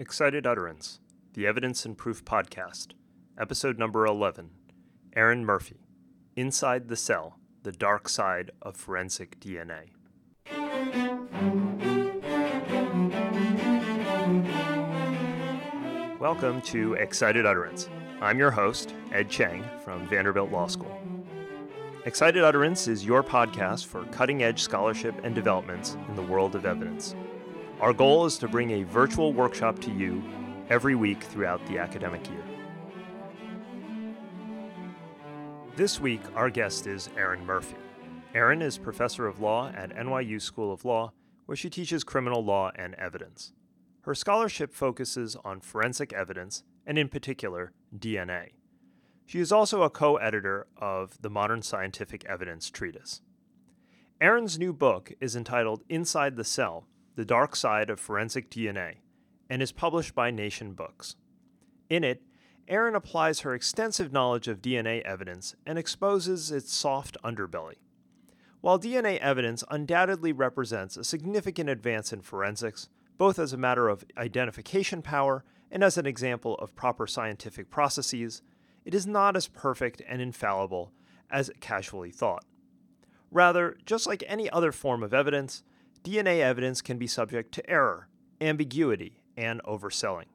Excited Utterance, the Evidence and Proof Podcast, episode number 11 Erin Murphy Inside the Cell The Dark Side of Forensic DNA. Welcome to Excited Utterance. I'm your host, Ed Cheng from Vanderbilt Law School. Excited Utterance is your podcast for cutting edge scholarship and developments in the world of evidence. Our goal is to bring a virtual workshop to you every week throughout the academic year. This week, our guest is Erin Murphy. Erin is professor of law at NYU School of Law, where she teaches criminal law and evidence. Her scholarship focuses on forensic evidence, and in particular, DNA. She is also a co editor of the Modern Scientific Evidence Treatise. Erin's new book is entitled Inside the Cell the Dark Side of Forensic DNA, and is published by Nation Books. In it, Erin applies her extensive knowledge of DNA evidence and exposes its soft underbelly. While DNA evidence undoubtedly represents a significant advance in forensics, both as a matter of identification power and as an example of proper scientific processes, it is not as perfect and infallible as casually thought. Rather, just like any other form of evidence, DNA evidence can be subject to error, ambiguity, and overselling.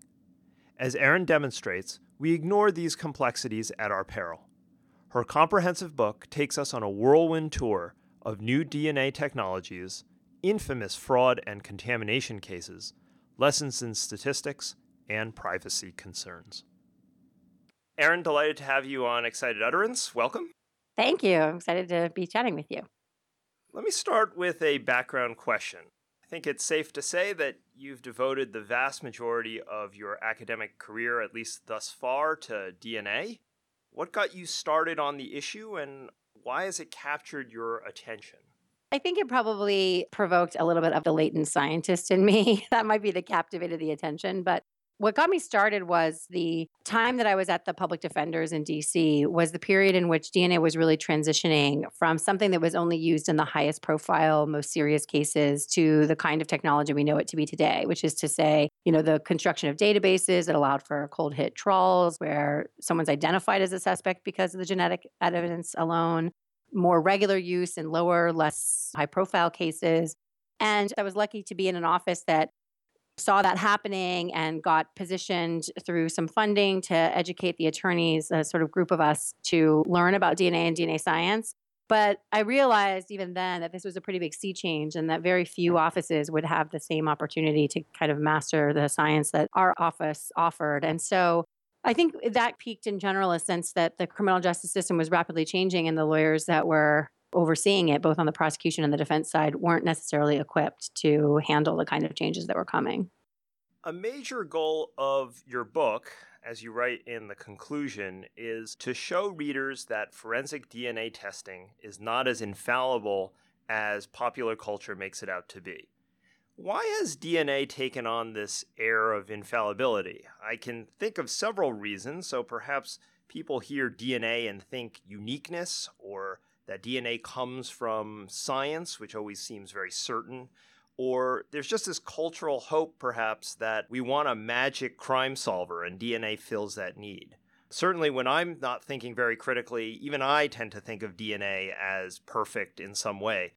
As Erin demonstrates, we ignore these complexities at our peril. Her comprehensive book takes us on a whirlwind tour of new DNA technologies, infamous fraud and contamination cases, lessons in statistics, and privacy concerns. Erin, delighted to have you on Excited Utterance. Welcome. Thank you. I'm excited to be chatting with you. Let me start with a background question. I think it's safe to say that you've devoted the vast majority of your academic career, at least thus far, to DNA. What got you started on the issue and why has it captured your attention? I think it probably provoked a little bit of the latent scientist in me. that might be the captivated the attention. But what got me started was the time that I was at the public defenders in DC was the period in which DNA was really transitioning from something that was only used in the highest profile, most serious cases to the kind of technology we know it to be today, which is to say, you know, the construction of databases that allowed for cold hit trawls where someone's identified as a suspect because of the genetic evidence alone, more regular use in lower, less high profile cases. And I was lucky to be in an office that saw that happening and got positioned through some funding to educate the attorneys, a sort of group of us, to learn about DNA and DNA science. But I realized even then that this was a pretty big sea change and that very few offices would have the same opportunity to kind of master the science that our office offered. And so I think that piqued in general a sense that the criminal justice system was rapidly changing and the lawyers that were overseeing it, both on the prosecution and the defense side, weren't necessarily equipped to handle the kind of changes that were coming. A major goal of your book, as you write in the conclusion, is to show readers that forensic DNA testing is not as infallible as popular culture makes it out to be. Why has DNA taken on this air of infallibility? I can think of several reasons, so perhaps people hear DNA and think uniqueness or that DNA comes from science, which always seems very certain, or there's just this cultural hope, perhaps, that we want a magic crime solver and DNA fills that need. Certainly, when I'm not thinking very critically, even I tend to think of DNA as perfect in some way.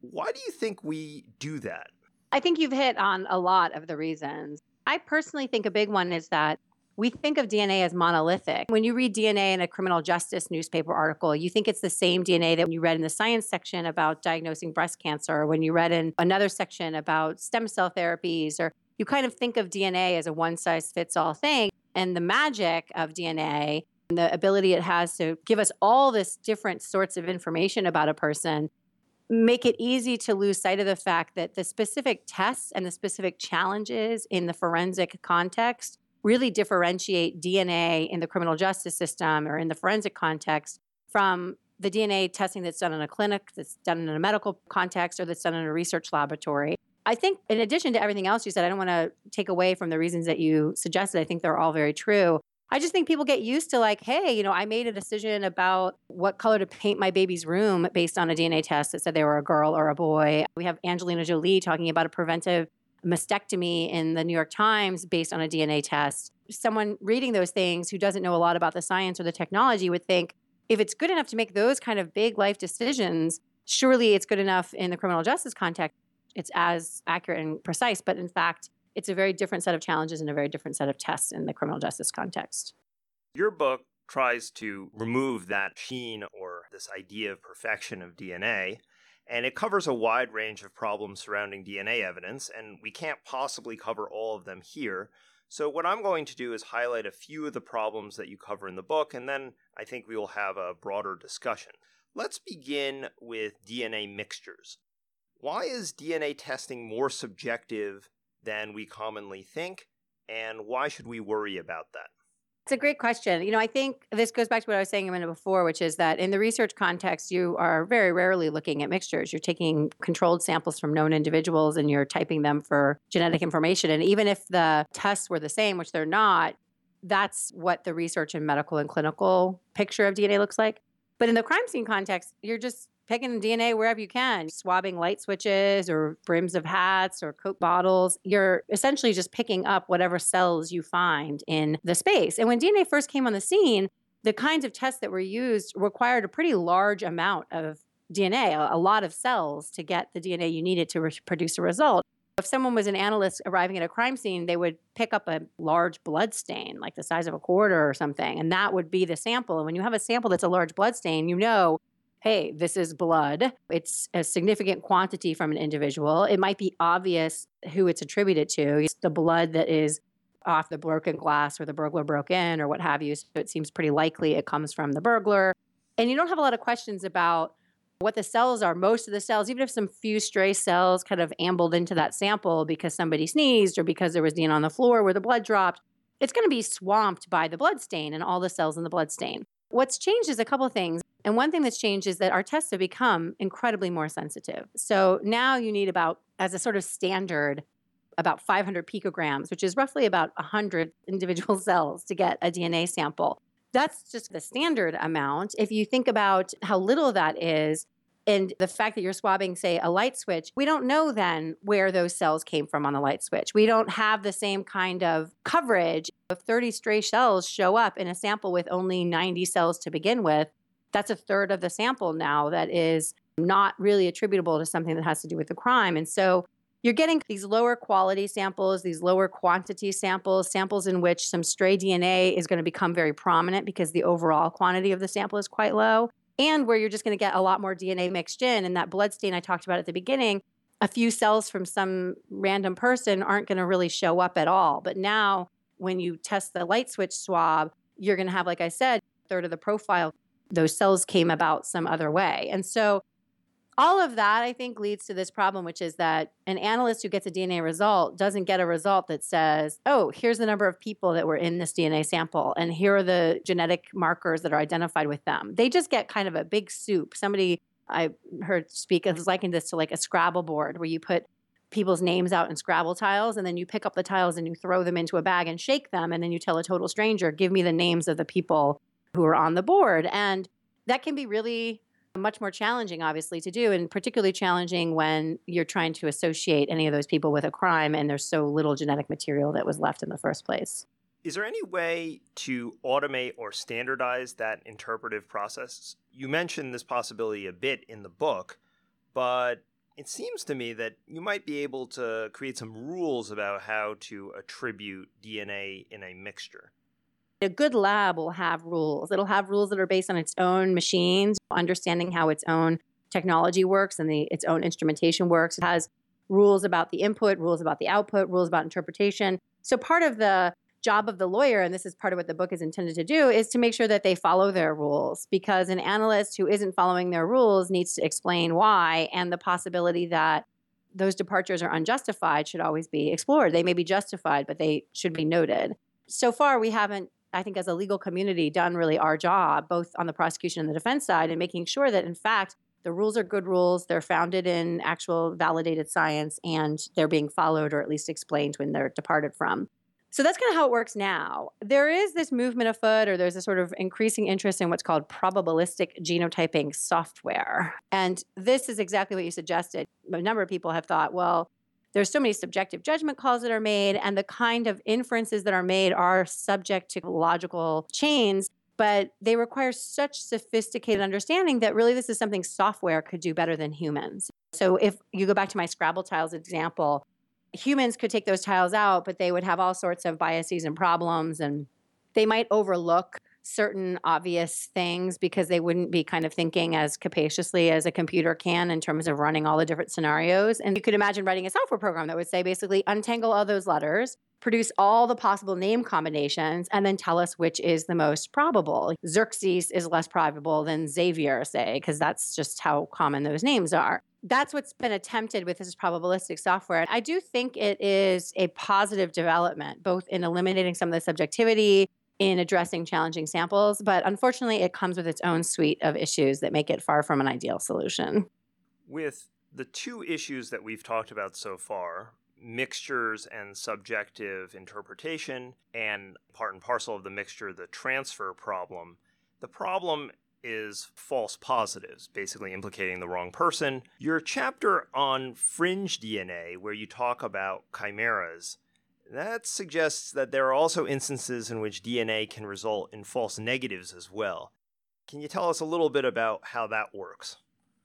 Why do you think we do that? I think you've hit on a lot of the reasons. I personally think a big one is that we think of DNA as monolithic. When you read DNA in a criminal justice newspaper article, you think it's the same DNA that you read in the science section about diagnosing breast cancer, or when you read in another section about stem cell therapies, or you kind of think of DNA as a one size fits all thing. And the magic of DNA and the ability it has to give us all this different sorts of information about a person make it easy to lose sight of the fact that the specific tests and the specific challenges in the forensic context really differentiate DNA in the criminal justice system or in the forensic context from the DNA testing that's done in a clinic, that's done in a medical context, or that's done in a research laboratory. I think, in addition to everything else you said, I don't want to take away from the reasons that you suggested. I think they're all very true. I just think people get used to, like, hey, you know, I made a decision about what color to paint my baby's room based on a DNA test that said they were a girl or a boy. We have Angelina Jolie talking about a preventive mastectomy in the New York Times based on a DNA test. Someone reading those things who doesn't know a lot about the science or the technology would think if it's good enough to make those kind of big life decisions, surely it's good enough in the criminal justice context. It's as accurate and precise, but in fact, it's a very different set of challenges and a very different set of tests in the criminal justice context. Your book tries to remove that sheen or this idea of perfection of DNA, and it covers a wide range of problems surrounding DNA evidence, and we can't possibly cover all of them here. So, what I'm going to do is highlight a few of the problems that you cover in the book, and then I think we will have a broader discussion. Let's begin with DNA mixtures. Why is DNA testing more subjective than we commonly think, and why should we worry about that? It's a great question. You know, I think this goes back to what I was saying a minute before, which is that in the research context, you are very rarely looking at mixtures. You're taking controlled samples from known individuals and you're typing them for genetic information. And even if the tests were the same, which they're not, that's what the research and medical and clinical picture of DNA looks like. But in the crime scene context, you're just picking DNA wherever you can, swabbing light switches or brims of hats or Coke bottles. You're essentially just picking up whatever cells you find in the space. And when DNA first came on the scene, the kinds of tests that were used required a pretty large amount of DNA, a, lot of cells to get the DNA you needed to re- produce a result. If someone was an analyst arriving at a crime scene, they would pick up a large blood stain, like the size of a quarter or something, and that would be the sample. And when you have a sample that's a large blood stain, you know hey, this is blood. It's a significant quantity from an individual. It might be obvious who it's attributed to. It's the blood that is off the broken glass or the burglar broke in or what have you. So it seems pretty likely it comes from the burglar. And you don't have a lot of questions about what the cells are. Most of the cells, even if some few stray cells kind of ambled into that sample because somebody sneezed or because there was DNA on the floor where the blood dropped, it's going to be swamped by the blood stain and all the cells in the blood stain. What's changed is a couple things. And one thing that's changed is that our tests have become incredibly more sensitive. So now you need about, as a sort of standard, about 500 picograms, which is roughly about 100 individual cells to get a DNA sample. That's just the standard amount. If you think about how little that is, and the fact that you're swabbing, say, a light switch, we don't know then where those cells came from on the light switch. We don't have the same kind of coverage. If 30 stray cells show up in a sample with only 90 cells to begin with, that's a third of the sample now that is not really attributable to something that has to do with the crime. And so you're getting these lower quality samples, these lower quantity samples, samples in which some stray DNA is going to become very prominent because the overall quantity of the sample is quite low, and where you're just going to get a lot more DNA mixed in. And that blood stain I talked about at the beginning, a few cells from some random person aren't going to really show up at all. But now, when you test the light switch swab, you're going to have, like I said, a third of the profile those cells came about some other way. And so all of that, I think, leads to this problem, which is that an analyst who gets a DNA result doesn't get a result that says, oh, here's the number of people that were in this DNA sample, and here are the genetic markers that are identified with them. They just get kind of a big soup. Somebody I heard speak has likened this to like a Scrabble board where you put people's names out in Scrabble tiles, and then you pick up the tiles and you throw them into a bag and shake them, and then you tell a total stranger, give me the names of the people who are on the board. And that can be really much more challenging, obviously, to do, and particularly challenging when you're trying to associate any of those people with a crime and there's so little genetic material that was left in the first place. Is there any way to automate or standardize that interpretive process? You mentioned this possibility a bit in the book, but it seems to me that you might be able to create some rules about how to attribute DNA in a mixture. A good lab will have rules. It'll have rules that are based on its own machines, understanding how its own technology works and the, its own instrumentation works. It has rules about the input, rules about the output, rules about interpretation. So part of the job of the lawyer, and this is part of what the book is intended to do, is to make sure that they follow their rules because an analyst who isn't following their rules needs to explain why and the possibility that those departures are unjustified should always be explored. They may be justified, but they should be noted. So far, we haven't I think, as a legal community, done really our job, both on the prosecution and the defense side, and making sure that, in fact, the rules are good rules. They're founded in actual validated science and they're being followed or at least explained when they're departed from. So that's kind of how it works now. There is this movement afoot, or there's a sort of increasing interest in what's called probabilistic genotyping software. And this is exactly what you suggested. A number of people have thought, well, there's so many subjective judgment calls that are made, and the kind of inferences that are made are subject to logical chains but they require such sophisticated understanding that really this is something software could do better than humans. So if you go back to my Scrabble tiles example, humans could take those tiles out, but they would have all sorts of biases and problems, and they might overlook certain obvious things because they wouldn't be kind of thinking as capaciously as a computer can in terms of running all the different scenarios. And you could imagine writing a software program that would say basically untangle all those letters, produce all the possible name combinations, and then tell us which is the most probable. Xerxes is less probable than Xavier, say, because that's just how common those names are that's what's been attempted with this probabilistic software. I do think it is a positive development, both in eliminating some of the subjectivity in addressing challenging samples, but unfortunately, it comes with its own suite of issues that make it far from an ideal solution. With the two issues that we've talked about so far, mixtures and subjective interpretation, and part and parcel of the mixture, the transfer problem, the problem is false positives, basically implicating the wrong person. Your chapter on fringe DNA, where you talk about chimeras, that suggests that there are also instances in which DNA can result in false negatives as well. Can you tell us a little bit about how that works?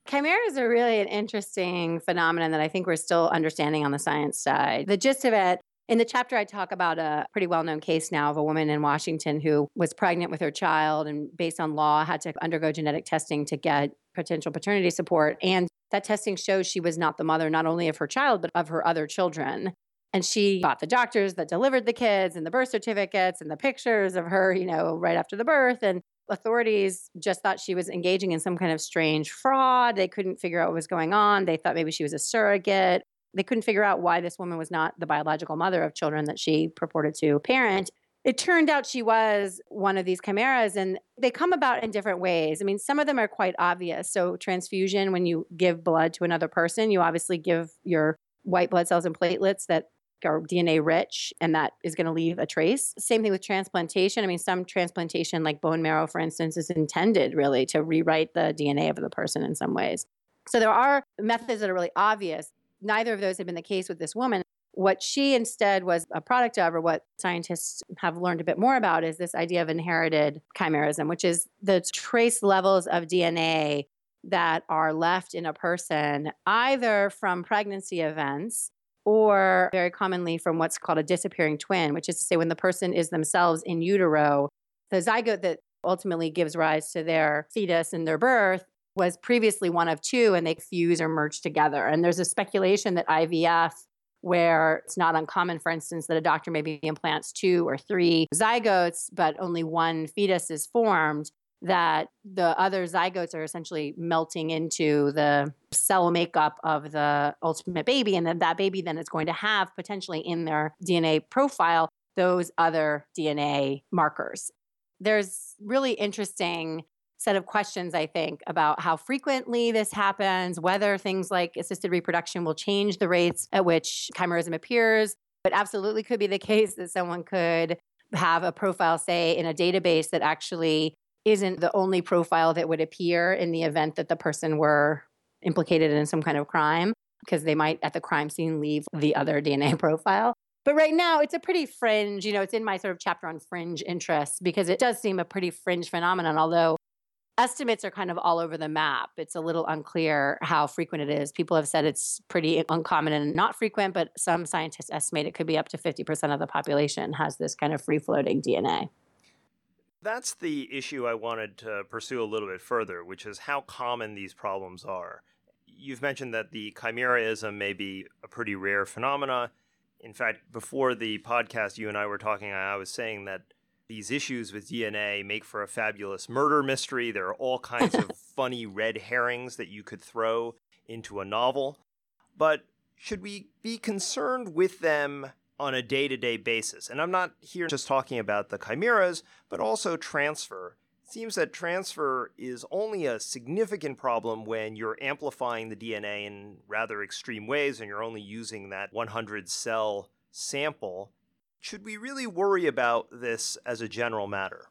Chimeras are really an interesting phenomenon that I think we're still understanding on the science side. The gist of it in the chapter, I talk about a pretty well known case now of a woman in Washington who was pregnant with her child and, based on law, had to undergo genetic testing to get potential paternity support. And that testing shows she was not the mother, not only of her child, but of her other children. And she got the doctors that delivered the kids and the birth certificates and the pictures of her, you know, right after the birth. And authorities just thought she was engaging in some kind of strange fraud. They couldn't figure out what was going on. They thought maybe she was a surrogate. They couldn't figure out why this woman was not the biological mother of children that she purported to parent. It turned out she was one of these chimeras, and they come about in different ways. I mean, some of them are quite obvious. So, transfusion, when you give blood to another person, you obviously give your white blood cells and platelets that are DNA rich and that is going to leave a trace. Same thing with transplantation. I mean, some transplantation, like bone marrow, for instance, is intended really to rewrite the DNA of the person in some ways. So there are methods that are really obvious. Neither of those had been the case with this woman. What she instead was a product of, or what scientists have learned a bit more about, is this idea of inherited chimerism, which is the trace levels of DNA that are left in a person either from pregnancy events or very commonly from what's called a disappearing twin, which is to say, when the person is themselves in utero, the zygote that ultimately gives rise to their fetus and their birth was previously one of two and they fuse or merge together. And there's a speculation that IVF, where it's not uncommon, for instance, that a doctor maybe implants two or three zygotes, but only one fetus is formed, that the other zygotes are essentially melting into the cell makeup of the ultimate baby. And then that baby then is going to have potentially in their DNA profile those other DNA markers. There's really interesting set of questions, I think, about how frequently this happens, whether things like assisted reproduction will change the rates at which chimerism appears. But absolutely could be the case that someone could have a profile, say, in a database that actually isn't the only profile that would appear in the event that the person were implicated in some kind of crime, because they might at the crime scene leave the other DNA profile. But right now, it's a pretty fringe, you know, it's in my sort of chapter on fringe interests because it does seem a pretty fringe phenomenon, although estimates are kind of all over the map. It's a little unclear how frequent it is. People have said it's pretty uncommon and not frequent, but some scientists estimate it could be up to 50% of the population has this kind of free floating DNA. That's the issue I wanted to pursue a little bit further, which is how common these problems are. You've mentioned that the chimeraism may be a pretty rare phenomena. In fact, before the podcast, you and I were talking, I was saying that these issues with DNA make for a fabulous murder mystery. There are all kinds of funny red herrings that you could throw into a novel. But should we be concerned with them on a day to day basis. And I'm not here just talking about the chimeras, but also transfer. It seems that transfer is only a significant problem when you're amplifying the DNA in rather extreme ways and you're only using that 100 cell sample. Should we really worry about this as a general matter?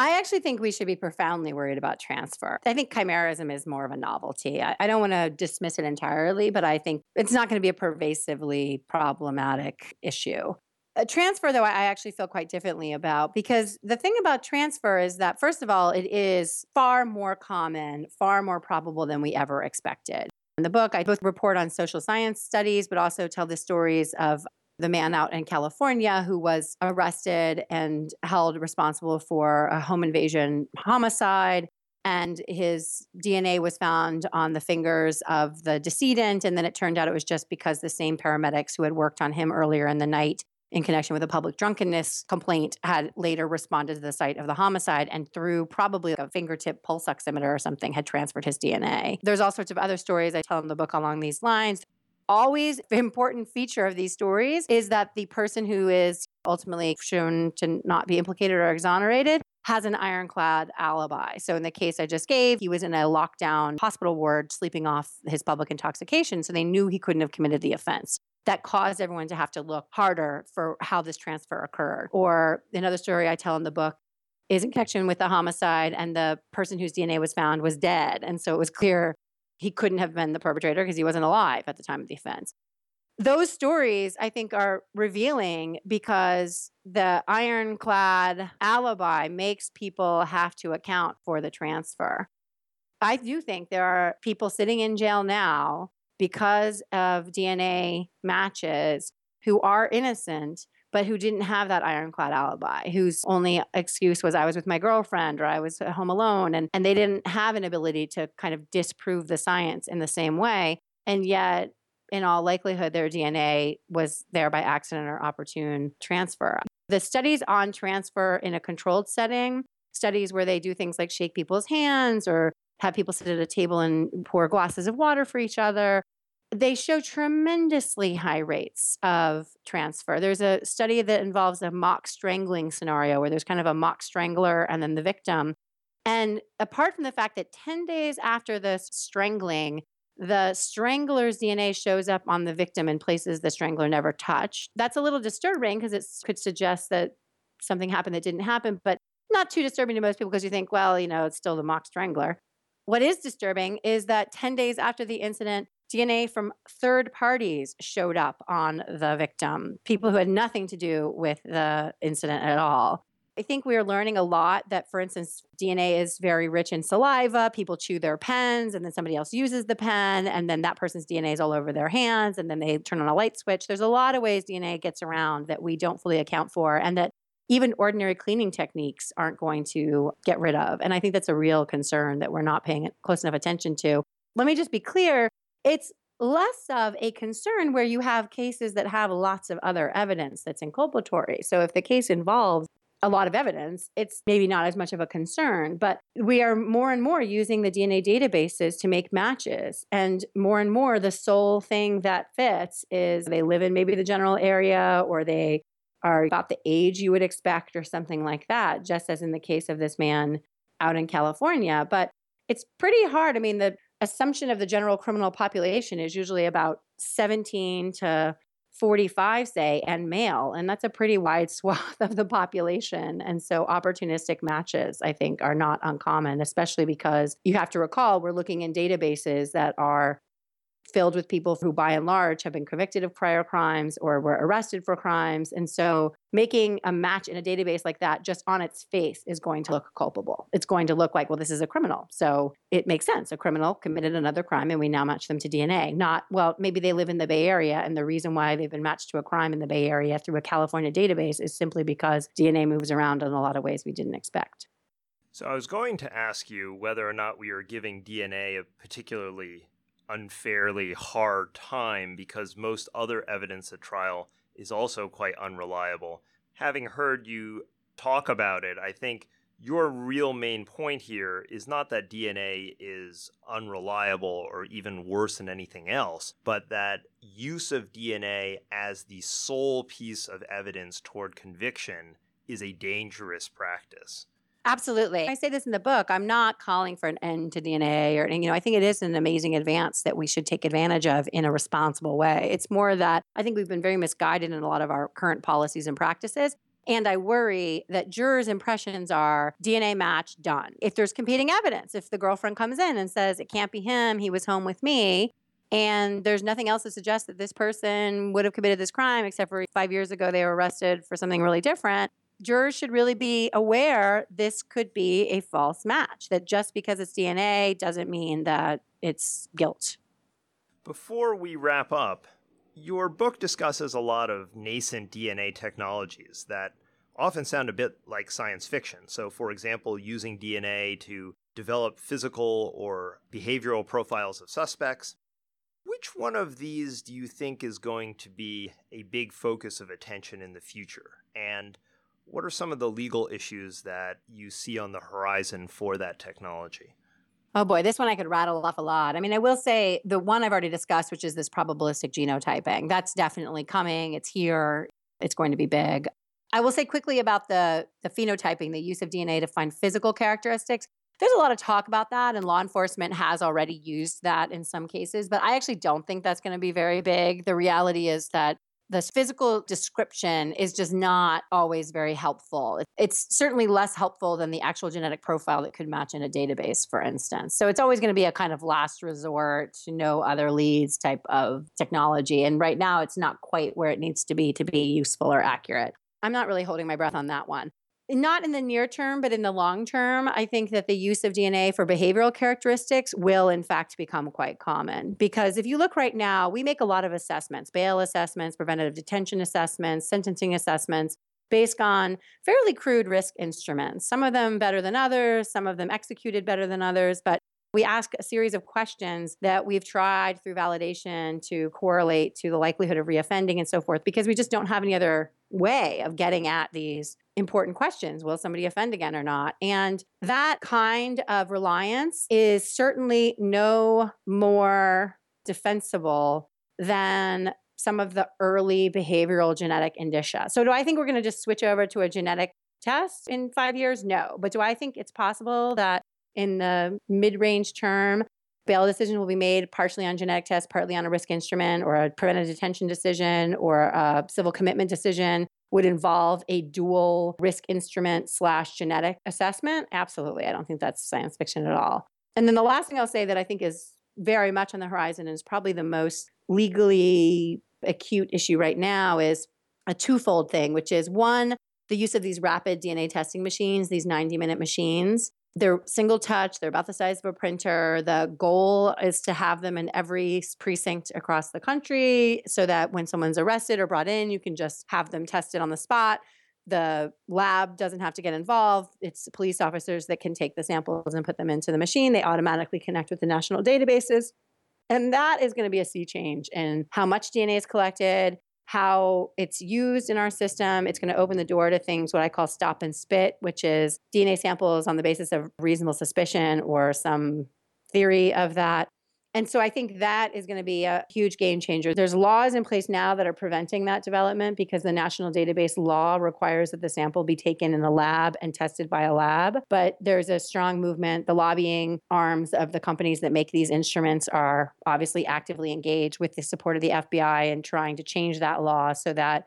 I actually think we should be profoundly worried about transfer. I think chimerism is more of a novelty. I, I don't want to dismiss it entirely, but I think it's not going to be a pervasively problematic issue. A transfer, though, I actually feel quite differently about because the thing about transfer is that, first of all, it is far more common, far more probable than we ever expected. In the book, I both report on social science studies, but also tell the stories of the man out in California who was arrested and held responsible for a home invasion homicide. And his DNA was found on the fingers of the decedent. And then it turned out it was just because the same paramedics who had worked on him earlier in the night in connection with a public drunkenness complaint had later responded to the site of the homicide and through probably a fingertip pulse oximeter or something had transferred his DNA. There's all sorts of other stories I tell in the book along these lines always important feature of these stories is that the person who is ultimately shown to not be implicated or exonerated has an ironclad alibi. So in the case I just gave, he was in a lockdown hospital ward sleeping off his public intoxication, so they knew he couldn't have committed the offense. That caused everyone to have to look harder for how this transfer occurred. Or another story I tell in the book is in connection with the homicide, and the person whose DNA was found was dead. And so it was clear he couldn't have been the perpetrator because he wasn't alive at the time of the offense. Those stories, I think, are revealing because the ironclad alibi makes people have to account for the transfer. I do think there are people sitting in jail now because of DNA matches who are innocent but who didn't have that ironclad alibi, whose only excuse was I was with my girlfriend or I was home alone. And, and they didn't have an ability to kind of disprove the science in the same way. And yet, in all likelihood, their DNA was there by accident or opportune transfer. The studies on transfer in a controlled setting, studies where they do things like shake people's hands or have people sit at a table and pour glasses of water for each other, they show tremendously high rates of transfer. There's a study that involves a mock strangling scenario where there's kind of a mock strangler and then the victim. And apart from the fact that 10 days after the strangling, the strangler's DNA shows up on the victim in places the strangler never touched. That's a little disturbing because it could suggest that something happened that didn't happen, but not too disturbing to most people because you think, well, you know, it's still the mock strangler. What is disturbing is that 10 days after the incident, DNA from third parties showed up on the victim, people who had nothing to do with the incident at all. I think we are learning a lot that, for instance, DNA is very rich in saliva. People chew their pens, and then somebody else uses the pen, and then that person's DNA is all over their hands, and then they turn on a light switch. There's a lot of ways DNA gets around that we don't fully account for, and that even ordinary cleaning techniques aren't going to get rid of. And I think that's a real concern that we're not paying close enough attention to. Let me just be clear it's less of a concern where you have cases that have lots of other evidence that's inculpatory. So if the case involves a lot of evidence, it's maybe not as much of a concern. But we are more and more using the DNA databases to make matches. And more and more, the sole thing that fits is they live in maybe the general area or they are about the age you would expect or something like that, just as in the case of this man out in California. But it's pretty hard. I mean, the assumption of the general criminal population is usually about 17 to 45, say, and male. And that's a pretty wide swath of the population. And so opportunistic matches, I think, are not uncommon, especially because you have to recall we're looking in databases that are filled with people who, by and large, have been convicted of prior crimes or were arrested for crimes. And so making a match in a database like that just on its face is going to look culpable. It's going to look like, well, this is a criminal. So it makes sense. A criminal committed another crime and we now match them to DNA. Not, well, maybe they live in the Bay Area and the reason why they've been matched to a crime in the Bay Area through a California database is simply because DNA moves around in a lot of ways we didn't expect. So I was going to ask you whether or not we are giving DNA a particularly unfairly hard time because most other evidence at trial is also quite unreliable. Having heard you talk about it, I think your real main point here is not that DNA is unreliable or even worse than anything else, but that use of DNA as the sole piece of evidence toward conviction is a dangerous practice. Absolutely. I say this in the book. I'm not calling for an end to DNA or, you know, I think it is an amazing advance that we should take advantage of in a responsible way. It's more that I think we've been very misguided in a lot of our current policies and practices. And I worry that jurors' impressions are DNA match done. If there's competing evidence, if the girlfriend comes in and says, it can't be him, he was home with me, and there's nothing else to suggest that this person would have committed this crime, except for five years ago they were arrested for something really different. Jurors should really be aware this could be a false match, that just because it's DNA doesn't mean that it's guilt. Before we wrap up, your book discusses a lot of nascent DNA technologies that often sound a bit like science fiction. So, for example, using DNA to develop physical or behavioral profiles of suspects. Which one of these do you think is going to be a big focus of attention in the future? And what are some of the legal issues that you see on the horizon for that technology? Oh boy, this one I could rattle off a lot. I mean, I will say the one I've already discussed, which is this probabilistic genotyping, that's definitely coming. It's here. It's going to be big. I will say quickly about the the phenotyping, the use of DNA to find physical characteristics. There's a lot of talk about that, and law enforcement has already used that in some cases, but I actually don't think that's going to be very big. The reality is that the physical description is just not always very helpful. It's certainly less helpful than the actual genetic profile that could match in a database, for instance. So it's always going to be a kind of last resort, no other leads type of technology. And right now, it's not quite where it needs to be to be useful or accurate. I'm not really holding my breath on that one not in the near term, but in the long term, I think that the use of DNA for behavioral characteristics will, in fact, become quite common. Because if you look right now, we make a lot of assessments bail assessments, preventative detention assessments, sentencing assessments based on fairly crude risk instruments. Some of them better than others, some of them executed better than others. But we ask a series of questions that we've tried through validation to correlate to the likelihood of reoffending and so forth, because we just don't have any other way of getting at these important questions. Will somebody offend again or not? And that kind of reliance is certainly no more defensible than some of the early behavioral genetic indicia. So, do I think we're going to just switch over to a genetic test in five years? No. But do I think it's possible that in the mid range term, bail decision will be made partially on genetic tests, partly on a risk instrument or a preventive detention decision or a civil commitment decision would involve a dual risk instrument slash genetic assessment? Absolutely. I don't think that's science fiction at all. And then the last thing I'll say that I think is very much on the horizon and is probably the most legally acute issue right now is a twofold thing, which is one, the use of these rapid DNA testing machines, these 90 minute machines, they're single touch, they're about the size of a printer. The goal is to have them in every precinct across the country so that when someone's arrested or brought in, you can just have them tested on the spot. The lab doesn't have to get involved. It's police officers that can take the samples and put them into the machine. They automatically connect with the national databases. And that is going to be a sea change in how much DNA is collected, how it's used in our system. It's going to open the door to things what I call stop and spit, which is DNA samples on the basis of reasonable suspicion or some theory of that. And so I think that is going to be a huge game changer. There's laws in place now that are preventing that development because the national database law requires that the sample be taken in a lab and tested by a lab. But there's a strong movement. The lobbying arms of the companies that make these instruments are obviously actively engaged with the support of the FBI and trying to change that law so that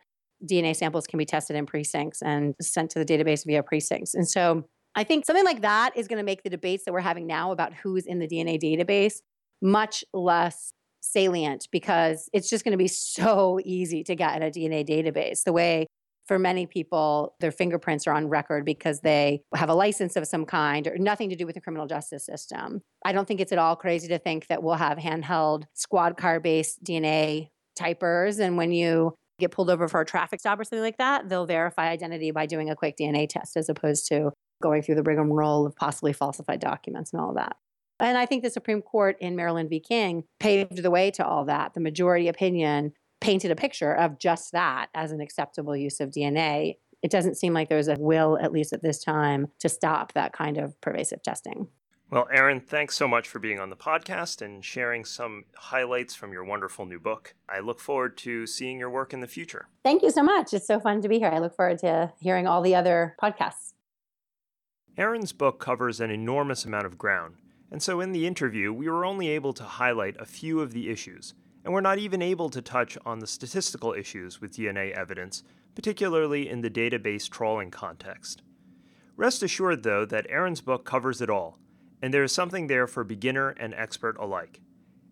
DNA samples can be tested in precincts and sent to the database via precincts. And so I think something like that is going to make the debates that we're having now about who's in the DNA database much less salient because it's just going to be so easy to get in a DNA database. The way for many people, their fingerprints are on record because they have a license of some kind or nothing to do with the criminal justice system. I don't think it's at all crazy to think that we'll have handheld squad car based DNA typers. And when you get pulled over for a traffic stop or something like that, they'll verify identity by doing a quick DNA test as opposed to going through the rigmarole of possibly falsified documents and all of that. And I think the Supreme Court in Maryland v. King paved the way to all that. The majority opinion painted a picture of just that as an acceptable use of DNA. It doesn't seem like there's a will, at least at this time, to stop that kind of pervasive testing. Well, Erin, thanks so much for being on the podcast and sharing some highlights from your wonderful new book. I look forward to seeing your work in the future. Thank you so much. It's so fun to be here. I look forward to hearing all the other podcasts. Erin's book covers an enormous amount of ground and so in the interview, we were only able to highlight a few of the issues, and we're not even able to touch on the statistical issues with DNA evidence, particularly in the database trawling context. Rest assured, though, that Erin's book covers it all, and there is something there for beginner and expert alike.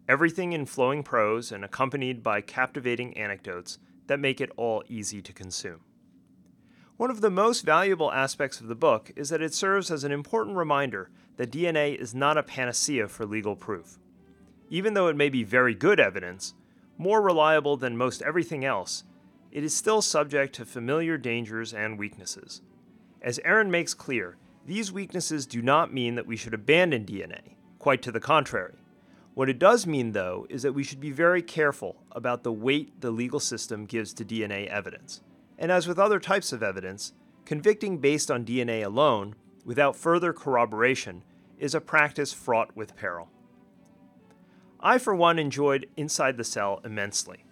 Everything in flowing prose and accompanied by captivating anecdotes that make it all easy to consume. One of the most valuable aspects of the book is that it serves as an important reminder that DNA is not a panacea for legal proof. Even though it may be very good evidence, more reliable than most everything else, it is still subject to familiar dangers and weaknesses. As Erin makes clear, these weaknesses do not mean that we should abandon DNA, quite to the contrary. What it does mean, though, is that we should be very careful about the weight the legal system gives to DNA evidence. And as with other types of evidence, convicting based on DNA alone, without further corroboration, is a practice fraught with peril. I, for one, enjoyed Inside the Cell immensely.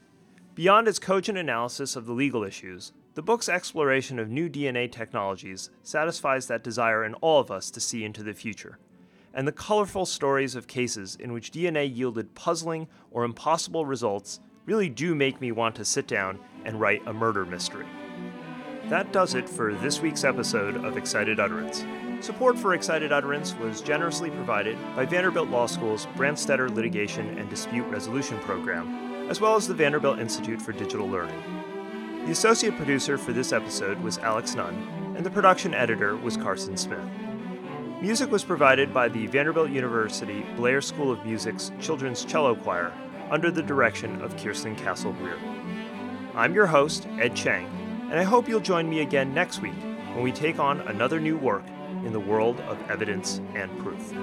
Beyond its cogent analysis of the legal issues, the book's exploration of new DNA technologies satisfies that desire in all of us to see into the future. And the colorful stories of cases in which DNA yielded puzzling or impossible results really do make me want to sit down and write a murder mystery. That does it for this week's episode of Excited Utterance. Support for Excited Utterance was generously provided by Vanderbilt Law School's Branstetter Litigation and Dispute Resolution Program, as well as the Vanderbilt Institute for Digital Learning. The associate producer for this episode was Alex Nunn, and the production editor was Carson Smith. Music was provided by the Vanderbilt University Blair School of Music's Children's Cello Choir under the direction of Kirsten Castle Greer. I'm your host, Ed Cheng, and I hope you'll join me again next week when we take on another new work in the world of evidence and proof.